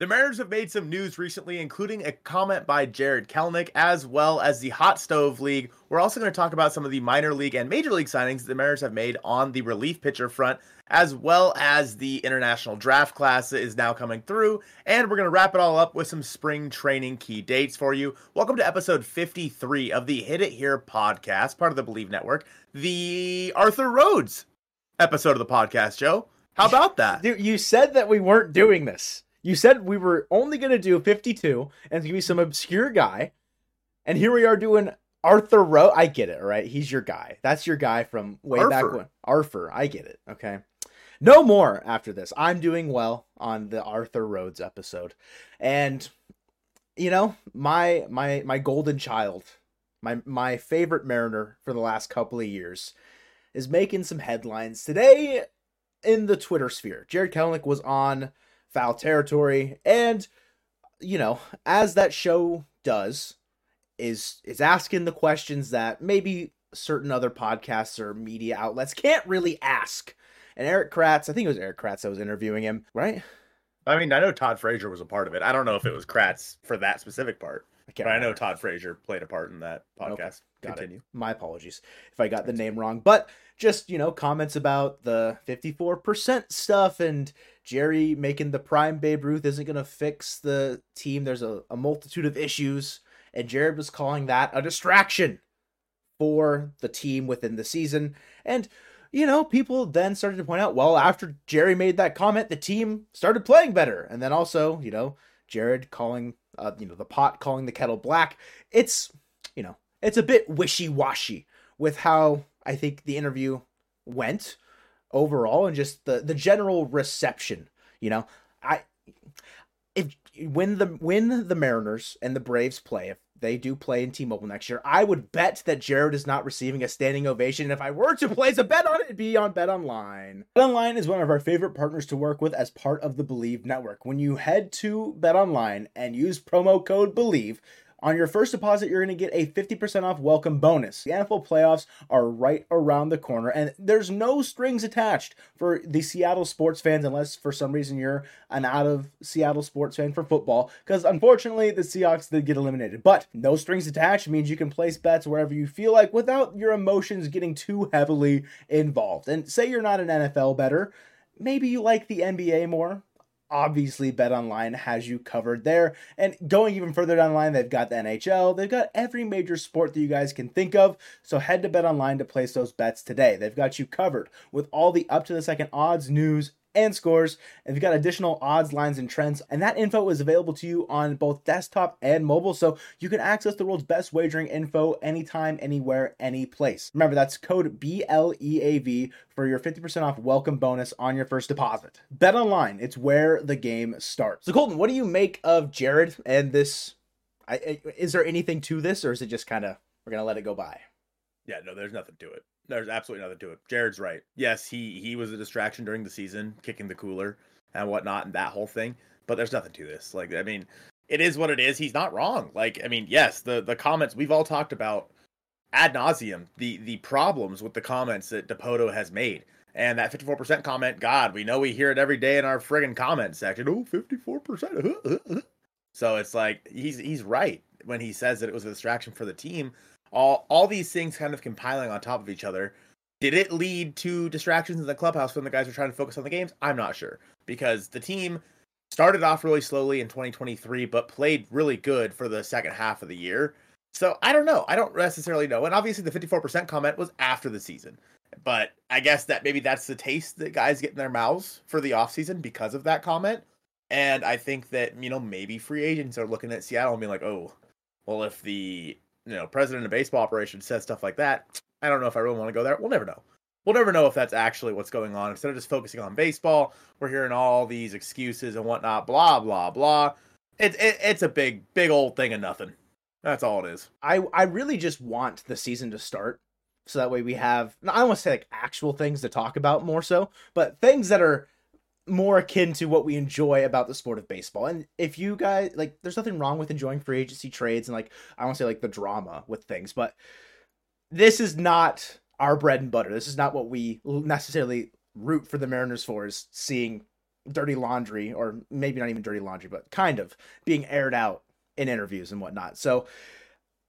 The Mariners have made some news recently, including a comment by Jarred Kelenic, as well as the Hot Stove League. We're also going to talk about some of the minor league and major league signings the Mariners have made on the relief pitcher front, as well as the international draft class that is now coming through. And we're going to wrap it all up with some spring training key dates for you. Welcome to episode 53 of the Hit It Here podcast, part of the Bleav Network, the Arthur Rhodes episode of the podcast, Joe. How about that? You said that we weren't doing this. You said we were only going to do 52 and it's going to be some obscure guy. And here we are doing Arthur Rowe. I get it, right? He's your guy. That's your guy from way Arthur. back when. Arthur. I get it. Okay. No more after this. I'm doing well on the Arthur Rhodes episode. And you know, my my my golden child, my my favorite Mariner for the last couple of years is making some headlines today in the Twitter sphere. Jarred Kelenic was on foul territory and you know as that show does is is asking the questions that maybe certain other podcasts or media outlets can't really ask and erik kratz i think it was erik kratz that was interviewing him right I mean, I know Todd Frazier was a part of it. I don't know if it was Kratz for that specific part, I can't but I know. Todd Frazier played a part in that podcast. Okay, Continue. it. My apologies if I got the name wrong. But just, you know, comments about the 54% stuff and Jerry making the prime Babe Ruth isn't going to fix the team. There's a, a multitude of issues. And Jarred was calling that a distraction for the team within the season. And, you know, people then started to point out, well, after Jerry made that comment, the team started playing better. And then also, you know, Jarred calling, uh, you know, the pot calling the kettle black. It's, you know, it's a bit wishy-washy with how I think the interview went overall and just the the general reception. You know, I if when the when the Mariners and the Braves play, if they do play in T-Mobile next year, I would bet that Jarred is not receiving a standing ovation. And if I were to place a bet on it, it'd be on Bet Online. Bet Online is one of our favorite partners to work with as part of the Bleav Network. When you head to Bet Online and use promo code BLEAV. On your first deposit, you're going to get a 50% off welcome bonus. The NFL playoffs are right around the corner, and there's no strings attached for the Seattle sports fans, unless for some reason you're an out of Seattle sports fan for football, because unfortunately the Seahawks did get eliminated. But no strings attached means you can place bets wherever you feel like without your emotions getting too heavily involved. And say you're not an NFL better, maybe you like the NBA more obviously bet online has you covered there. And going even further down the line they've got the nhl they've got every major sport that you guys can think of. So head to bet online to place those bets today. They've got you covered with all the up to the second odds news and scores and you've got additional odds lines and trends and that info is available to you on both desktop and mobile so you can access the world's best wagering info anytime anywhere any place remember that's code BLEAV for your 50% off welcome bonus on your first deposit. Bet online, it's where the game starts. So Colton, what do you make of Jarred and this I- is there anything to this or is it just kind of we're going to let it go by? Yeah, no, there's nothing to it. There's absolutely nothing to it. Jarred's right. Yes, he he was a distraction during the season, kicking the cooler and whatnot, and that whole thing. But there's nothing to this. Like, I mean, it is what it is. He's not wrong. Like, I mean, yes, the the comments we've all talked about ad nauseum the the problems with the comments that Dipoto has made. And that 54% comment, God, we know we hear it every day in our friggin' comment section. Oh, 54%. So it's like he's he's right when he says that it was a distraction for the team. All all these things kind of compiling on top of each other. Did it lead to distractions in the clubhouse when the guys were trying to focus on the games? I'm not sure because the team started off really slowly in 2023, but played really good for the second half of the year. So I don't know. I don't necessarily know. And obviously, the 54% comment was after the season. But I guess that maybe that's the taste that guys get in their mouths for the offseason because of that comment. And I think that, you know, maybe free agents are looking at Seattle and being like, oh, well, if the, you know, president of baseball operations says stuff like that, I don't know if I really want to go there. We'll never know. We'll never know if that's actually what's going on. Instead of just focusing on baseball, we're hearing all these excuses and whatnot, blah, blah, blah. It, it, it's a big, big old thing of nothing. That's all it is. I I really just want the season to start so that way we have I don't want to say like actual things to talk about more so, but things that are more akin to what we enjoy about the sport of baseball. And if you guys like there's nothing wrong with enjoying free agency trades and like I don't say like the drama with things, but this is not our bread and butter. This is not what we necessarily root for the Mariners for is seeing dirty laundry, or maybe not even dirty laundry, but kind of being aired out in interviews and whatnot. So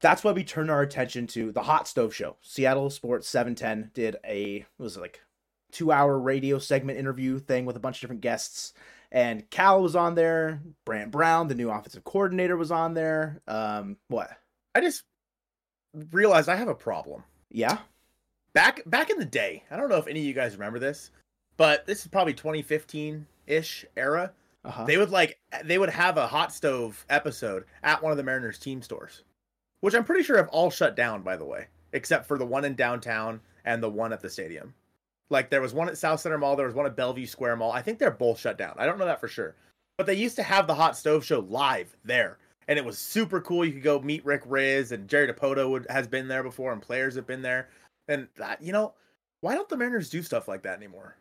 that's why we turned our attention to the Hot Stove Show. Seattle Sports 710 did a was it like two hour radio segment interview thing with a bunch of different guests. And Cal was on there. Brant Brown, the new offensive coordinator, was on there. Um, what? I just realized I have a problem. Yeah. Back back in the day, I don't know if any of you guys remember this, but this is probably 2015 ish era. Uh-huh. They would like they would have a hot stove episode at one of the Mariners team stores, which I'm pretty sure have all shut down by the way, except for the one in downtown and the one at the stadium. Like there was one at South Center Mall, there was one at Bellevue Square Mall. I think they're both shut down. I don't know that for sure. But they used to have the hot stove show live there. And it was super cool. You could go meet Rick Rizzs and Jerry Dipoto would, has been there before and players have been there. And that, you know, why don't the Mariners do stuff like that anymore?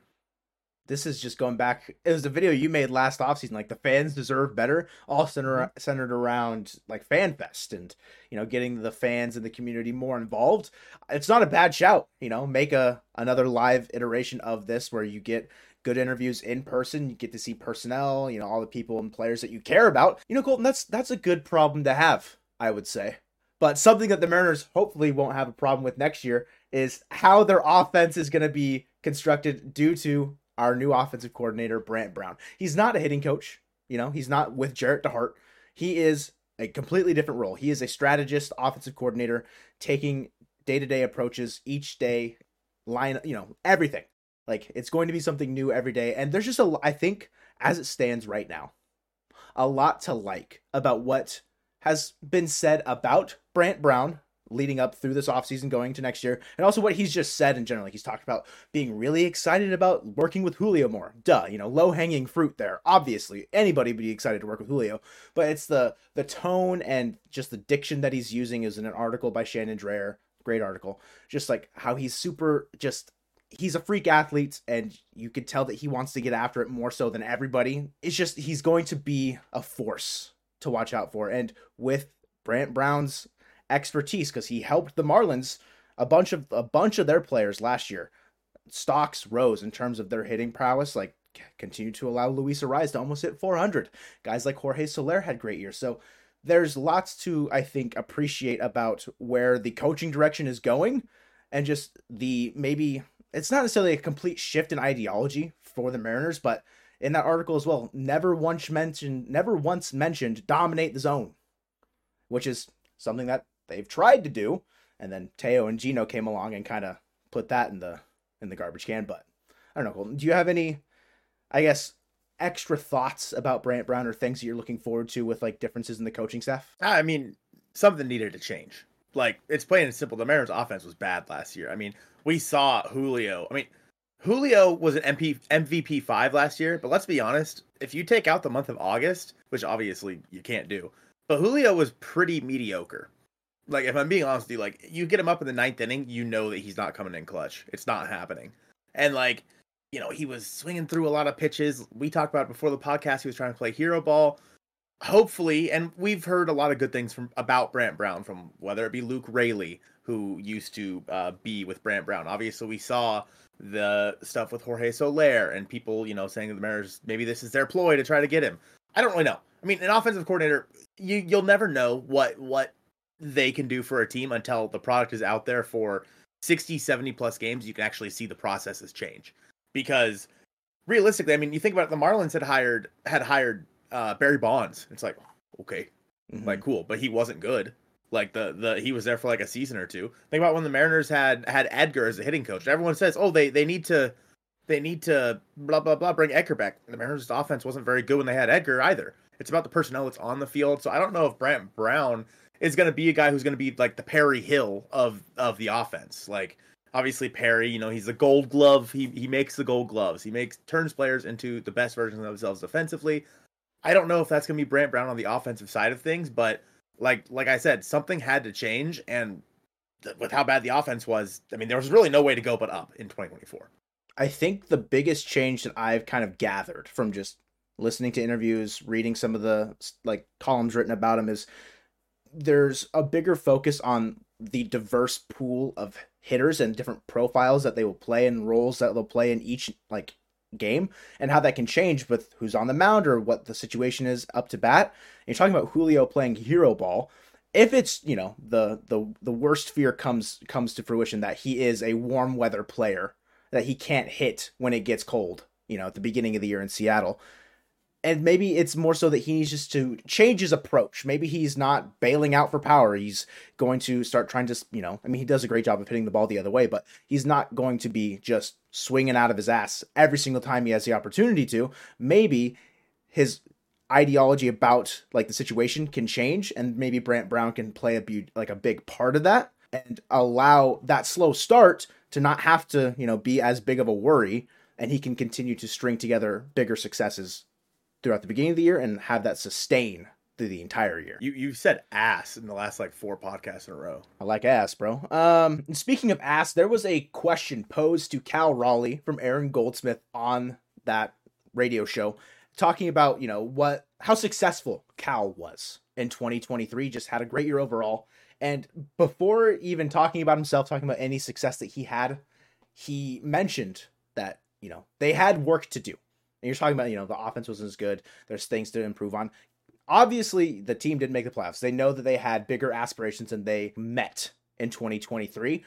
This is just going back. It was a video you made last offseason. Like the fans deserve better, all center, mm-hmm. centered around like fan fest and you know getting the fans and the community more involved. It's not a bad shout. You know, make a another live iteration of this where you get good interviews in person. You get to see personnel. You know, all the people and players that you care about. You know, Colton, that's that's a good problem to have. I would say. But something that the Mariners hopefully won't have a problem with next year is how their offense is going to be constructed due to our new offensive coordinator, Brant Brown. He's not a hitting coach. You know, he's not with Jarrett DeHart. He is a completely different role. He is a strategist, offensive coordinator, taking day to day approaches each day, line, you know, everything. Like it's going to be something new every day. And there's just a, I think, as it stands right now, a lot to like about what has been said about Brant Brown leading up through this offseason going to next year and also what he's just said in general. Like he's talked about being really excited about working with julio more. Duh you know low hanging fruit there obviously. Anybody would be excited to work with julio. But it's the the tone and just the diction that he's using is in an article by shannon drayer great article just like how he's super just he's a freak athlete and you could tell that he wants to get after it more so than everybody. It's just he's going to be a force to watch out for. And with brant brown's expertise because he helped the Marlins a bunch of a bunch of their players last year. Stocks rose in terms of their hitting prowess, like continue to allow Luis Arraez to almost hit 400. Guys like Jorge Soler had great years. So there's lots to I think appreciate about where the coaching direction is going and just the maybe it's not necessarily a complete shift in ideology for the Mariners, but in that article as well, never once mentioned never once mentioned dominate the zone, which is something that they've tried to do, and then Teo and Geno came along and kind of put that in the in the garbage can. But I don't know, Colton. Do you have any, I guess, extra thoughts about Brant Brown or things that you're looking forward to with like differences in the coaching staff? Ah, I mean, something needed to change. Like it's plain and simple. The Mariners' offense was bad last year. I mean, we saw Julio. I mean, Julio was an MP, MVP five last year, but let's be honest. If you take out the month of August, which obviously you can't do, but Julio was pretty mediocre like if I'm being honest with you, like you get him up in the ninth inning, you know that he's not coming in clutch. It's not happening. And like, you know, he was swinging through a lot of pitches. We talked about before the podcast. He was trying to play hero ball. Hopefully, and we've heard a lot of good things from about Brant Brown from whether it be Luke Raley, who used to uh, be with Brant Brown. Obviously, we saw the stuff with Jorge Soler and people, you know, saying the Mariners maybe this is their ploy to try to get him. I don't really know. I mean, an offensive coordinator, you you'll never know what what they can do for a team until the product is out there for 60, 70 plus games. You can actually see the processes change because realistically, I mean, you think about it, the Marlins had hired had hired uh, Barry Bonds. It's like okay, mm-hmm. like cool, but he wasn't good. Like the the he was there for like a season or two. Think about when the Mariners had had Edgar as a hitting coach. Everyone says, oh, they they need to they need to blah blah blah bring Edgar back. The Mariners' offense wasn't very good when they had Edgar either. It's about the personnel that's on the field. So I don't know if Brant Brown is going to be a guy who's going to be like the Perry Hill of of the offense. Like obviously Perry, you know, he's a Gold Glove. He he makes the Gold Gloves. He makes turns players into the best versions of themselves defensively. I don't know if that's going to be Brant Brown on the offensive side of things, but like like I said, something had to change, and th- with how bad the offense was, I mean, there was really no way to go but up in 2024. I think the biggest change that I've kind of gathered from just listening to interviews, reading some of the like columns written about him is there's a bigger focus on the diverse pool of hitters and different profiles that they will play and roles that they'll play in each like game and how that can change with who's on the mound or what the situation is up to bat. And you're talking about Julio playing hero ball. If it's you know the the the worst fear comes comes to fruition that he is a warm weather player that he can't hit when it gets cold, you know, at the beginning of the year in Seattle and maybe it's more so that he needs just to change his approach. Maybe he's not bailing out for power. He's going to start trying to, you know, I mean, he does a great job of hitting the ball the other way, but he's not going to be just swinging out of his ass every single time he has the opportunity to. Maybe his ideology about like the situation can change, and maybe Brant Brown can play a be- like a big part of that and allow that slow start to not have to, you know, be as big of a worry. And he can continue to string together bigger successes throughout the beginning of the year and have that sustain through the entire year. You you said ass in the last like four podcasts in a row. I like ass, bro. Um, speaking of ass, there was a question posed to Cal Raleigh from Aaron Goldsmith on that radio show, talking about you know what how successful Cal was in 2023. Just had a great year overall. And before even talking about himself, talking about any success that he had, he mentioned that you know they had work to do and you're talking about, you know, the offense wasn't as good. There's things to improve on. Obviously, the team didn't make the playoffs. They know that they had bigger aspirations and they met in 2023.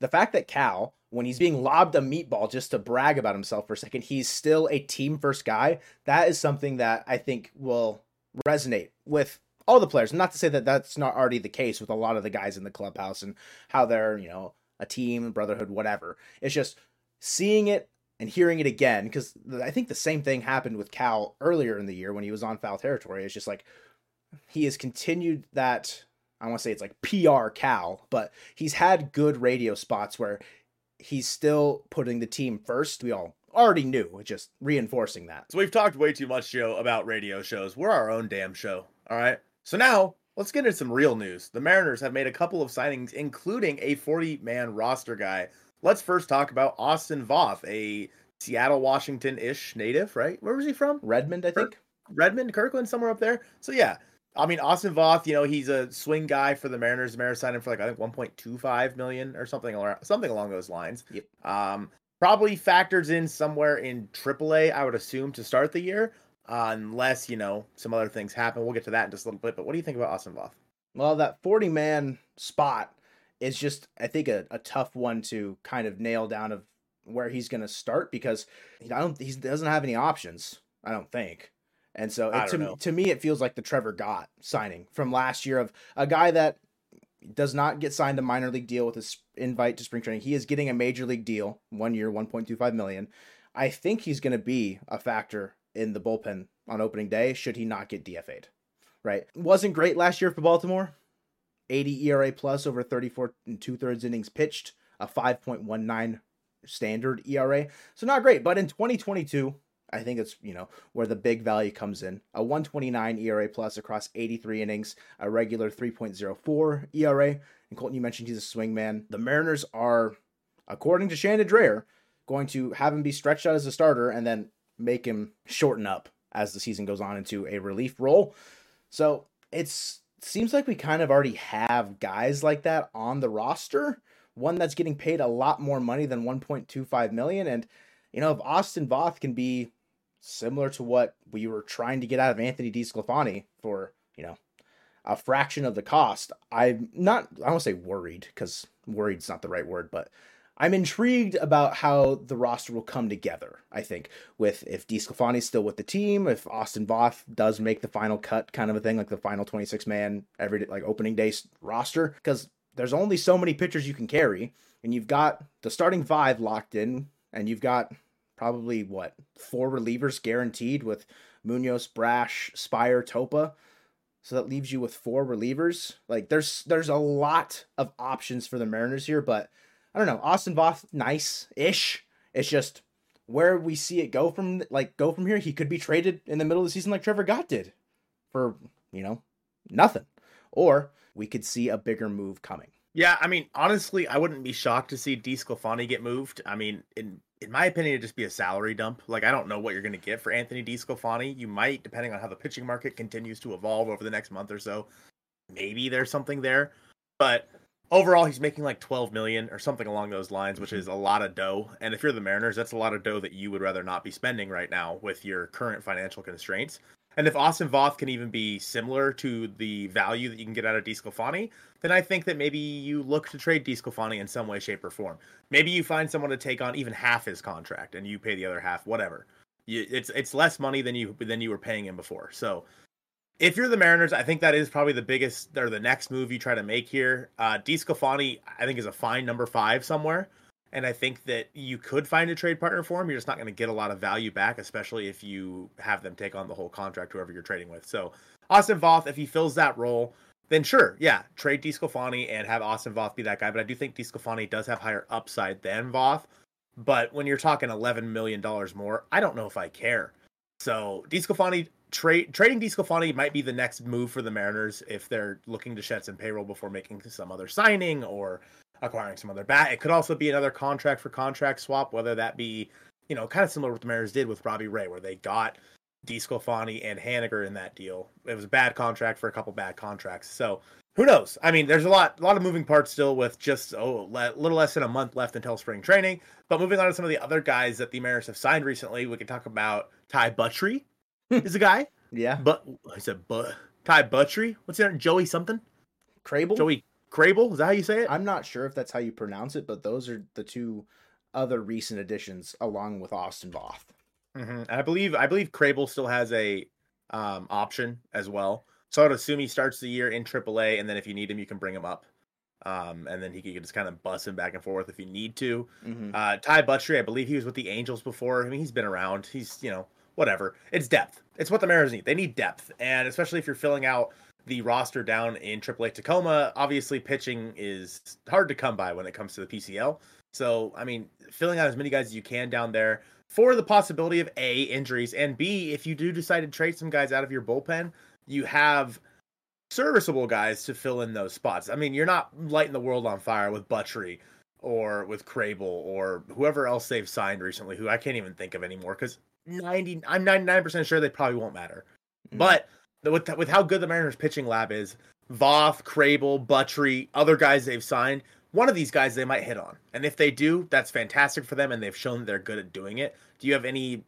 The fact that Cal, when he's being lobbed a meatball just to brag about himself for a second, he's still a team first guy. That is something that I think will resonate with all the players. Not to say that that's not already the case with a lot of the guys in the clubhouse and how they're, you know, a team, brotherhood, whatever. It's just seeing it and hearing it again because I think the same thing happened with Cal earlier in the year when he was on foul territory. It's just like he has continued that. I want to say it's like PR Cal, but he's had good radio spots where he's still putting the team first. We all already knew, it's just reinforcing that. So we've talked way too much, Joe, about radio shows. We're our own damn show. All right. So now let's get into some real news. The Mariners have made a couple of signings, including a 40 man roster guy let's first talk about Austin Voth, a Seattle, Washington ish native, right? Where was he from? Redmond, I think. Redmond, Kirkland, somewhere up there. So, yeah. I mean, Austin Voth, you know, he's a swing guy for the Mariners. The Mariners signed him for like, I think 1.25 million or something, or something along those lines. Yep. Um, probably factors in somewhere in AAA, I would assume, to start the year, uh, unless, you know, some other things happen. We'll get to that in just a little bit. But what do you think about Austin Voth? Well, that 40 man spot is just I think a, a tough one to kind of nail down of where he's going to start because I don't he doesn't have any options. I don't think. And so it, to know. to me it feels like the Trevor Gott signing from last year of a guy that does not get signed a minor league deal with his invite to spring training. He is getting a major league deal, one year, 1.25 million. I think he's going to be a factor in the bullpen on opening day should he not get DFA'd. Right? Wasn't great last year for Baltimore. 80 ERA plus over 34 and two thirds innings pitched, a 5.19 standard ERA. So not great, but in 2022, I think it's you know where the big value comes in. A 129 ERA plus across 83 innings, a regular 3.04 ERA. And Colton, you mentioned he's a swing man. The Mariners are, according to Shannon Drayer, going to have him be stretched out as a starter and then make him shorten up as the season goes on into a relief role. So it's seems like we kind of already have guys like that on the roster. One that's getting paid a lot more money than 1.25 million. And, you know, if Austin Voth can be similar to what we were trying to get out of Anthony DeSclafani for, you know, a fraction of the cost, I'm not, I don't say worried because worried's not the right word, but I'm intrigued about how the roster will come together. I think with if DeSclafani's still with the team, if Austin Voth does make the final cut, kind of a thing, like the final 26 man every like opening day roster, because there's only so many pitchers you can carry, and you've got the starting five locked in, and you've got probably what four relievers guaranteed with Munoz, Brash, Speier, Topa. So that leaves you with four relievers. Like there's there's a lot of options for the Mariners here, but I don't know. Austin Voth, nice ish. It's just where we see it go from like go from here. He could be traded in the middle of the season like Trevor Gott did for you know nothing, or we could see a bigger move coming. Yeah, I mean, honestly, I wouldn't be shocked to see DeSclafani get moved. I mean, in in my opinion, it'd just be a salary dump. Like, I don't know what you're going to get for Anthony DeSclafani. You might, depending on how the pitching market continues to evolve over the next month or so. Maybe there's something there, but overall he's making like 12 million or something along those lines which mm-hmm. is a lot of dough. And if you're the mariners that's a lot of dough that you would rather not be spending right now with your current financial constraints. And if austin voth can even be similar to the value that you can get out of DeSclafani, then i think that maybe you look to trade DeSclafani in some way shape or form. Maybe you find someone to take on even half his contract and you pay the other half whatever. You, it's it's less money than you than you were paying him before. So if you're the Mariners, I think that is probably the biggest or the next move you try to make here. Uh, DeSclafani, I think, is a fine number five somewhere. And I think that you could find a trade partner for him. You're just not going to get a lot of value back, especially if you have them take on the whole contract, whoever you're trading with. So, Austin Voth, if he fills that role, then sure, yeah, trade DeSclafani and have Austin Voth be that guy. But I do think DeSclafani does have higher upside than Voth. But when you're talking $11 million more, I don't know if I care. So, DeSclafani, trade trading DeSclafani might be the next move for the Mariners if they're looking to shed some payroll before making some other signing or acquiring some other bat. It could also be another contract for contract swap, whether that be, you know, kind of similar to what the Mariners did with Robbie Ray, where they got DeSclafani and Haniger in that deal. It was a bad contract for a couple bad contracts. So who knows? I mean, there's a lot, a lot of moving parts still with just oh, a little less than a month left until spring training. But moving on to some of the other guys that the Mariners have signed recently, we can talk about Ty Buttrey, is a guy. Yeah. But I said, but Ty Buttrey. What's that? Joey something? Krehbiel. Joey Krehbiel. Is that how you say it? I'm not sure if that's how you pronounce it, but those are the two other recent additions, along with Austin Voth. Mm-hmm. And I believe I believe Krehbiel still has a um, option as well. So I'd assume he starts the year in AAA, and then if you need him, you can bring him up. Um, and then he can just kind of bust him back and forth if you need to. Mm-hmm. Uh, Ty Buttrey, I believe he was with the Angels before. I mean, he's been around. He's you know whatever. It's depth. It's what the Mariners need. They need depth, and especially if you're filling out the roster down in AAA Tacoma, obviously pitching is hard to come by when it comes to the PCL. So, I mean, filling out as many guys as you can down there for the possibility of A, injuries, and B, if you do decide to trade some guys out of your bullpen, you have serviceable guys to fill in those spots. I mean, you're not lighting the world on fire with Buttrey or with Krehbiel or whoever else they've signed recently, who I can't even think of anymore because 90 I'm 99% sure they probably won't matter. Mm-hmm. But with with how good the Mariners pitching lab is, Voth, Krehbiel, Buttrey, other guys they've signed, one of these guys they might hit on. And if they do, that's fantastic for them and they've shown they're good at doing it. Do you have any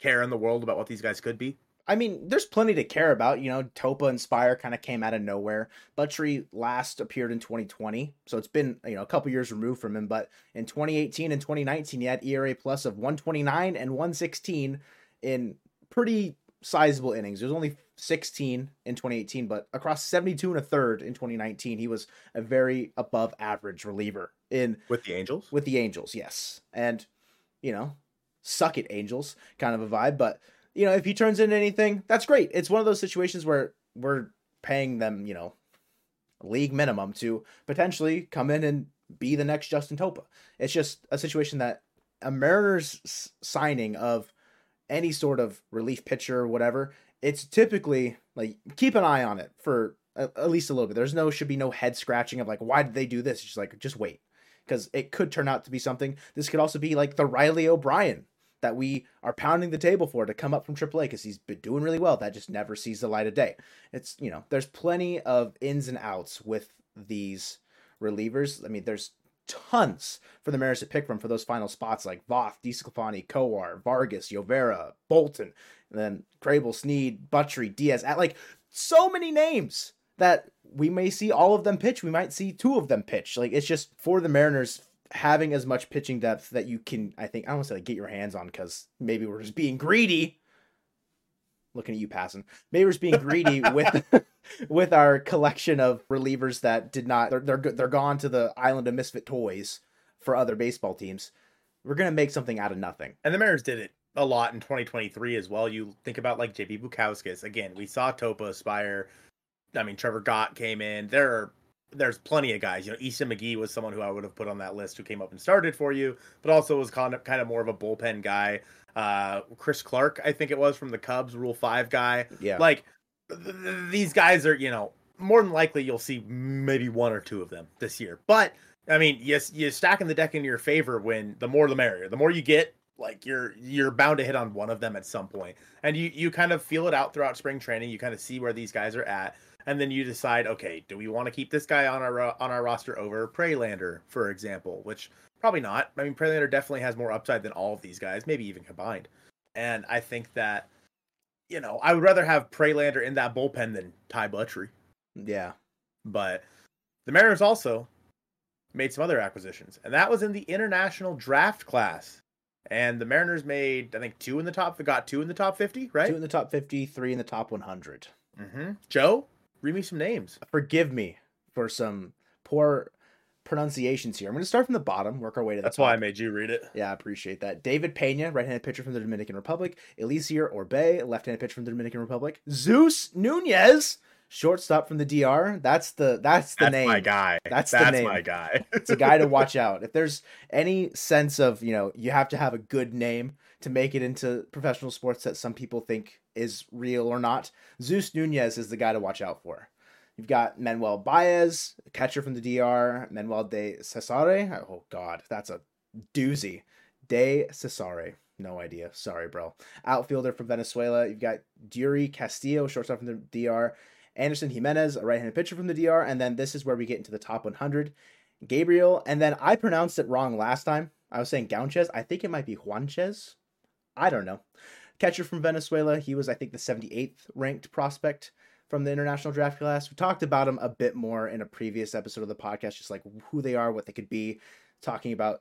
care in the world about what these guys could be? I mean, there's plenty to care about. You know, Topa and Speier kind of came out of nowhere. Buttrey last appeared in 2020, so it's been you know a couple years removed from him. But in 2018 and 2019, he had ERA plus of 129 and 116 in pretty sizable innings. Was only 16 in 2018, but across 72 and a third in 2019, he was a very above average reliever in with the Angels. With the Angels, yes, and you know, suck it, Angels, kind of a vibe, but you know, if he turns into anything, that's great. It's one of those situations where we're paying them, you know, league minimum to potentially come in and be the next Justin Topa. It's just a situation that a Mariners signing of any sort of relief pitcher or whatever, it's typically like keep an eye on it for at least a little bit. There's no should be no head scratching of like why did they do this? It's just like just wait because it could turn out to be something. This could also be like the Riley O'Brien that we are pounding the table for to come up from AAA because he's been doing really well. That just never sees the light of day. It's, you know, there's plenty of ins and outs with these relievers. I mean, there's tons for the Mariners to pick from for those final spots like Voth, DeSclafani, Kowar, Vargas, Llovera, Bolton, and then Krehbiel, Sneed, Buttrey, Diaz. At like so many names that we may see all of them pitch. We might see two of them pitch. Like it's just for the Mariners having as much pitching depth that you can, I think, I don't want to say like, get your hands on because maybe we're just being greedy. Looking at you passing. Maybe we're just being greedy with with our collection of relievers that did not they're they're they're gone to the island of misfit toys for other baseball teams. We're gonna make something out of nothing. And the Mariners did it a lot in 2023 as well. You think about like JB Bukauskas. Again, we saw Topa aspire. I mean, Trevor Gott came in. There are there's plenty of guys. You know, Easton McGee was someone who I would have put on that list who came up and started for you, but also was kind of kind of more of a bullpen guy. Uh, Chris Clarke, I think it was from the Cubs, Rule Five guy. Yeah, like th- th- these guys are, you know, more than likely you'll see maybe one or two of them this year. But I mean, yes, you're stacking the deck in your favor when the more the merrier. The more you get, Like you're you're bound to hit on one of them at some point, and you you kind of feel it out throughout spring training. You kind of see where these guys are at, and then you decide, okay, do we want to keep this guy on our on our roster over Prelander, for example? Which probably not. I mean, Prelander definitely has more upside than all of these guys, maybe even combined. And I think that, you know, I would rather have Prelander in that bullpen than Ty Buttrey. Yeah, but the Mariners also made some other acquisitions, and that was in the international draft class. And the Mariners made, I think, two in the top. Got two in the top fifty, right? Two in the top fifty, three in the top one hundred. Mm-hmm. Joe, read me some names. Forgive me for some poor pronunciations here. I'm going to start from the bottom, work our way to the That's top. why I made you read it. Yeah, I appreciate that. David Pena, right-handed pitcher from the Dominican Republic. Eliezer Orbay, left-handed pitcher from the Dominican Republic. Zeus Nunez, shortstop from the DR. That's the that's the That's name. my guy. That's the That's name. my guy. It's a guy to watch out. If there's any sense of, you know, you have to have a good name to make it into professional sports that some people think is real or not, Zeus Nunez is the guy to watch out for. You've got Manuel Baez, catcher from the DR, Manuel de Cesare. Oh God, that's a doozy. De Cesare. No idea. Sorry, bro. Outfielder from Venezuela. You've got Duri Castillo, shortstop from the DR. Anderson Jimenez, a right-handed pitcher from the DR, and then this is where we get into the top 100. Gabriel, and then I pronounced it wrong last time. I was saying Gaunchez. I think it might be Juanchez. I don't know. Catcher from Venezuela. He was, I think, the 78th ranked prospect from the international draft class. We talked about him a bit more in a previous episode of the podcast, just like who they are, what they could be. Talking about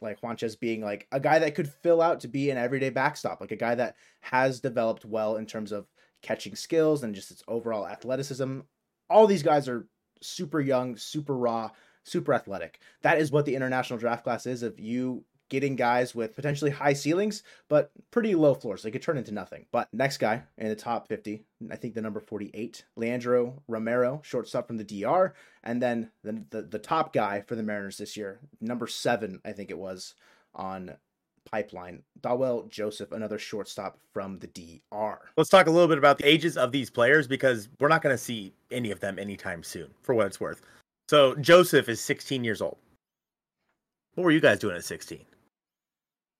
like Juanchez being like a guy that could fill out to be an everyday backstop, like a guy that has developed well in terms of catching skills and just its overall athleticism. All these guys are super young, super raw, super athletic. That is what the international draft class is of you getting guys with potentially high ceilings, but pretty low floors. They could turn into nothing. But next guy in the top 50, I think the number 48, Leandro Romero, shortstop from the DR. And then the, the, the top guy for the Mariners this year, number seven, I think it was on pipeline, Dawel Joseph, another shortstop from the DR. Let's talk a little bit about the ages of these players because we're not going to see any of them anytime soon, for what it's worth. So Joseph is 16 years old. What were you guys doing at 16?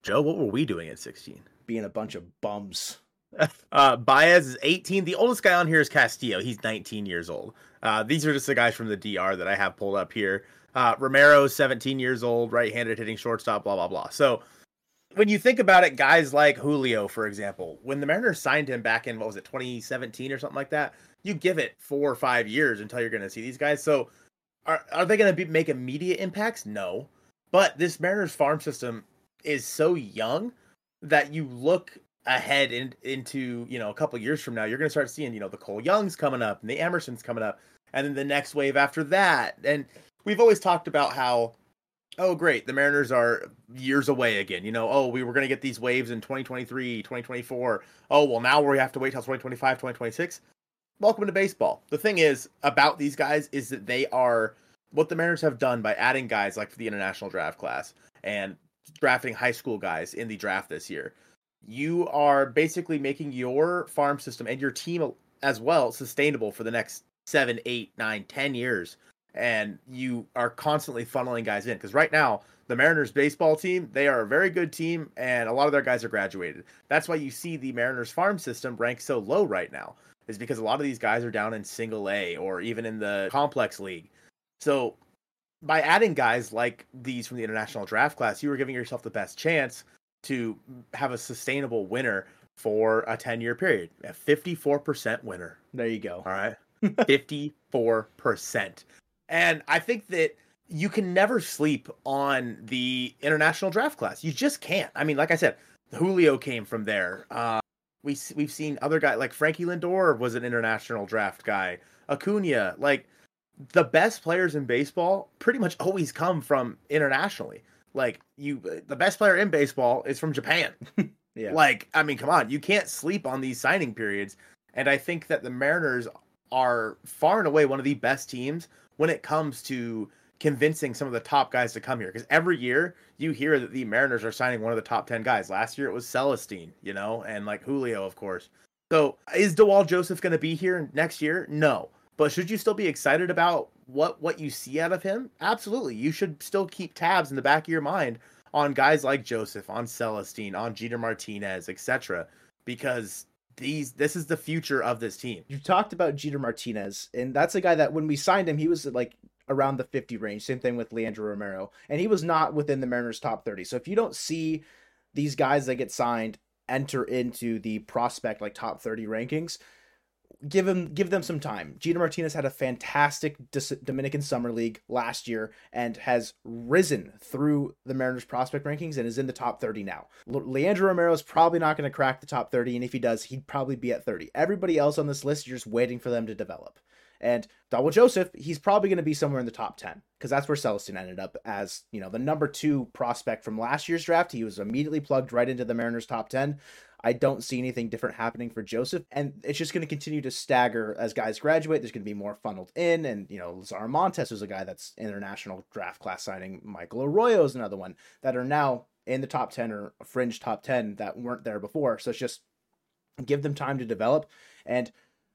Joe, what were we doing at 16? Being a bunch of bums. Uh, Baez is 18. The oldest guy on here is Castillo. He's 19 years old. Uh, these are just the guys from the DR that I have pulled up here. Uh, Romero, 17 years old, right-handed hitting shortstop, blah blah blah. So when you think about it, guys like Julio, for example, when the Mariners signed him back in what was it, 2017 or something like that, you give it four or five years until you're going to see these guys. So are are they going to make immediate impacts? No, but this Mariners farm system is so young that you look ahead in, into you know a couple years from now you're going to start seeing you know the cole youngs coming up and the emersons coming up and then the next wave after that. And we've always talked about how oh great the mariners are years away again. You know oh we were going to get these waves in 2023 2024 oh well now we have to wait till 2025 2026 welcome to baseball. The thing is about these guys is that they are what the mariners have done by adding guys like for the international draft class. And drafting high school guys in the draft this year you are basically making your farm system and your team as well sustainable for the next seven, eight, nine, ten years. And you are constantly funneling guys in because right now the Mariners baseball team they are a very good team and a lot of their guys are graduated. That's why you see the Mariners farm system ranked so low right now is because a lot of these guys are down in single A or even in the complex league. So by adding guys like these from the international draft class, you were giving yourself the best chance to have a sustainable winner for a 10 year period. A 54% winner. There you go. All right. 54%. And I think that you can never sleep on the international draft class. You just can't. I mean, like I said, Julio came from there. Uh, we we've seen other guys like Frankie Lindor was an international draft guy. Acuna, like the best players in baseball, pretty much always come from internationally. Like you, the best player in baseball is from Japan. Yeah. Like, I mean, come on, you can't sleep on these signing periods. And I think that the Mariners are far and away one of the best teams when it comes to convincing some of the top guys to come here. Because every year you hear that the Mariners are signing one of the top 10 guys. Last year it was Celesten, you know, and like Julio, of course. So is Dawel Joseph going to be here next year? No. But should you still be excited about what what you see out of him? Absolutely. You should still keep tabs in the back of your mind on guys like Joseph, on Celesten, on Jeter Martinez, etc. Because these this is the future of this team. You talked about Jeter Martinez, and that's a guy that when we signed him, he was like around the 50 range. Same thing with Leandro Romero, and he was not within the Mariners top 30. So if you don't see these guys that get signed enter into the prospect like top 30 rankings, give him give them some time. Gina Martinez had a fantastic Dominican Summer League last year and has risen through the Mariners prospect rankings and is in the top 30 now. Leandro Romero is probably not going to crack the top 30 and if he does, he'd probably be at 30. Everybody else on this list you're just waiting for them to develop. And Dawel Joseph, he's probably going to be somewhere in the top 10 because that's where Celesten ended up as, you know, the number two prospect from last year's draft. He was immediately plugged right into the Mariners top 10. I don't see anything different happening for Joseph, and it's just going to continue to stagger as guys graduate. There's going to be more funneled in, and you know, Lazar Montes was a guy that's international draft class signing. Michael Arroyo is another one that are now in the top ten or fringe top ten that weren't there before. So it's just give them time to develop, and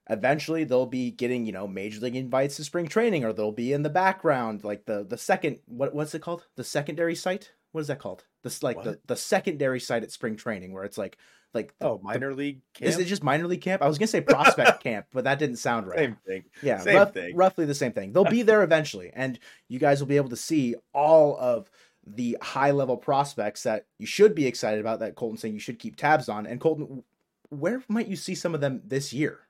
eventually they'll be getting you know major league invites to spring training, or they'll be in the background, like the the second what what's it called? The secondary site. What is that called? This like what? the the secondary site at spring training, where it's like like oh minor the, league camp? is it just minor league camp? I was gonna say prospect camp but that didn't sound right. Same thing. Yeah same rough, thing. roughly the same thing. They'll be there eventually and you guys will be able to see all of the high level prospects that you should be excited about that colton saying you should keep tabs on. And colton where might you see some of them this year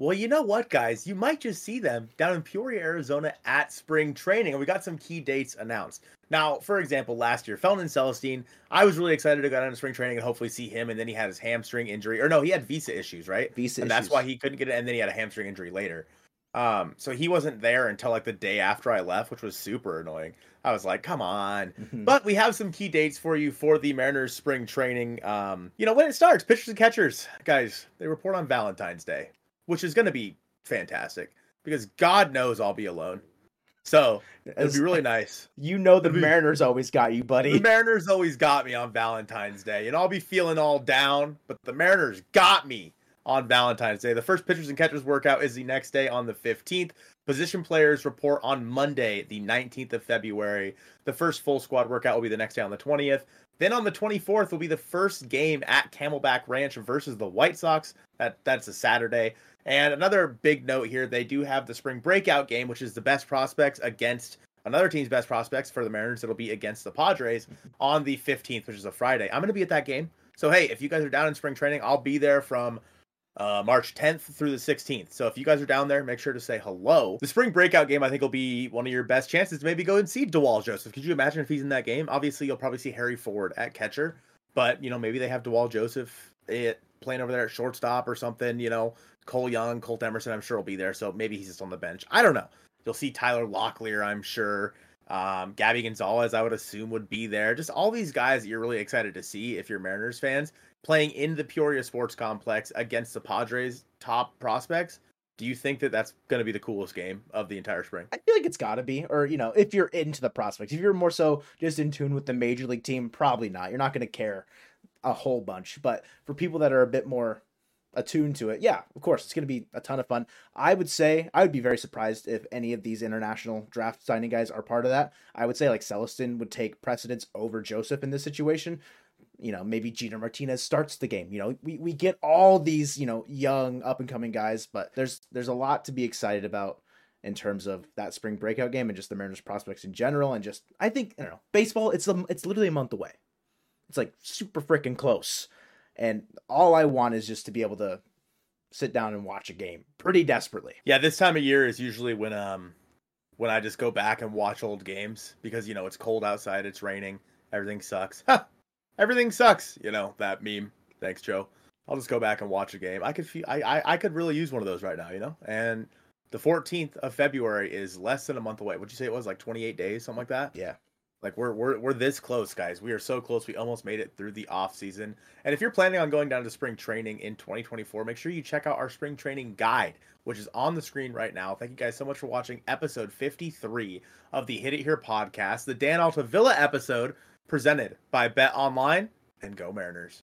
well, you know what, guys? You might just see them down in Peoria, Arizona at spring training. And we got some key dates announced. Now, for example, last year, Felnin Celesten, I was really excited to go down to spring training and hopefully see him. And then he had his hamstring injury. Or no, he had visa issues, right? Visa and issues. that's why he couldn't get it. And then he had a hamstring injury later. Um, so he wasn't there until like the day after I left, which was super annoying. I was like, come on. Mm-hmm. But we have some key dates for you for the Mariners spring training. Um, you know, when it starts, pitchers and catchers, guys, they report on Valentine's Day which is going to be fantastic because God knows I'll be alone. So it'd be really nice. You know the Mariners always got you, buddy. The Mariners always got me on Valentine's Day, and I'll be feeling all down, but the Mariners got me on Valentine's Day. The first pitchers and catchers workout is the next day on the 15th. Position players report on Monday, the 19th of February. The first full squad workout will be the next day on the 20th. Then on the 24th will be the first game at Camelback Ranch versus the White Sox. That that's a Saturday. And another big note here, they do have the spring breakout game, which is the best prospects against another team's best prospects for the Mariners. It'll be against the Padres on the 15th, which is a Friday. I'm going to be at that game. So, hey, if you guys are down in spring training, I'll be there from uh, March 10th through the 16th. So if you guys are down there, make sure to say hello. The spring breakout game, I think, will be one of your best chances to maybe go and see Dawel Joseph. Could you imagine if he's in that game? Obviously, you'll probably see Harry Ford at catcher, but you know maybe they have Dawel Joseph it, playing over there at shortstop or something. You know, Cole Young, Colt Emerson, I'm sure will be there. So maybe he's just on the bench. I don't know. You'll see Tyler Locklear, I'm sure. Um, Gabby Gonzalez, I would assume, would be there. Just all these guys that you're really excited to see if you're Mariners fans playing in the Peoria Sports Complex against the Padres' top prospects. Do you think that that's going to be the coolest game of the entire spring? I feel like it's got to be. Or, you know, if you're into the prospects, if you're more so just in tune with the major league team, probably not. You're not going to care a whole bunch. But for people that are a bit more attuned to it, yeah, of course, it's going to be a ton of fun. I would say I would be very surprised if any of these international draft signing guys are part of that. I would say like Celesten would take precedence over Joseph in this situation. You know, maybe Jeter Martinez starts the game. You know, we, we get all these, you know, young up and coming guys, but there's there's a lot to be excited about in terms of that spring breakout game and just the Mariners prospects in general and just I think, I don't know, baseball, it's a, it's literally a month away. It's like super freaking close. And all I want is just to be able to sit down and watch a game pretty desperately. Yeah, this time of year is usually when um when I just go back and watch old games because you know it's cold outside, it's raining, everything sucks. Ha! Everything sucks, you know, that meme. Thanks, Joe. I'll just go back and watch a game. I could feel I, I I could really use one of those right now, you know? And the 14th of February is less than a month away. Would you say it was like 28 days, something like that? Yeah. Like we're we're we're this close, guys. We are so close. We almost made it through the off season. And if you're planning on going down to spring training in 2024, make sure you check out our spring training guide, which is on the screen right now. Thank you guys so much for watching episode 53 of the Hit It Here podcast, the Dan Altavilla episode presented by Bet Online and Go Mariners.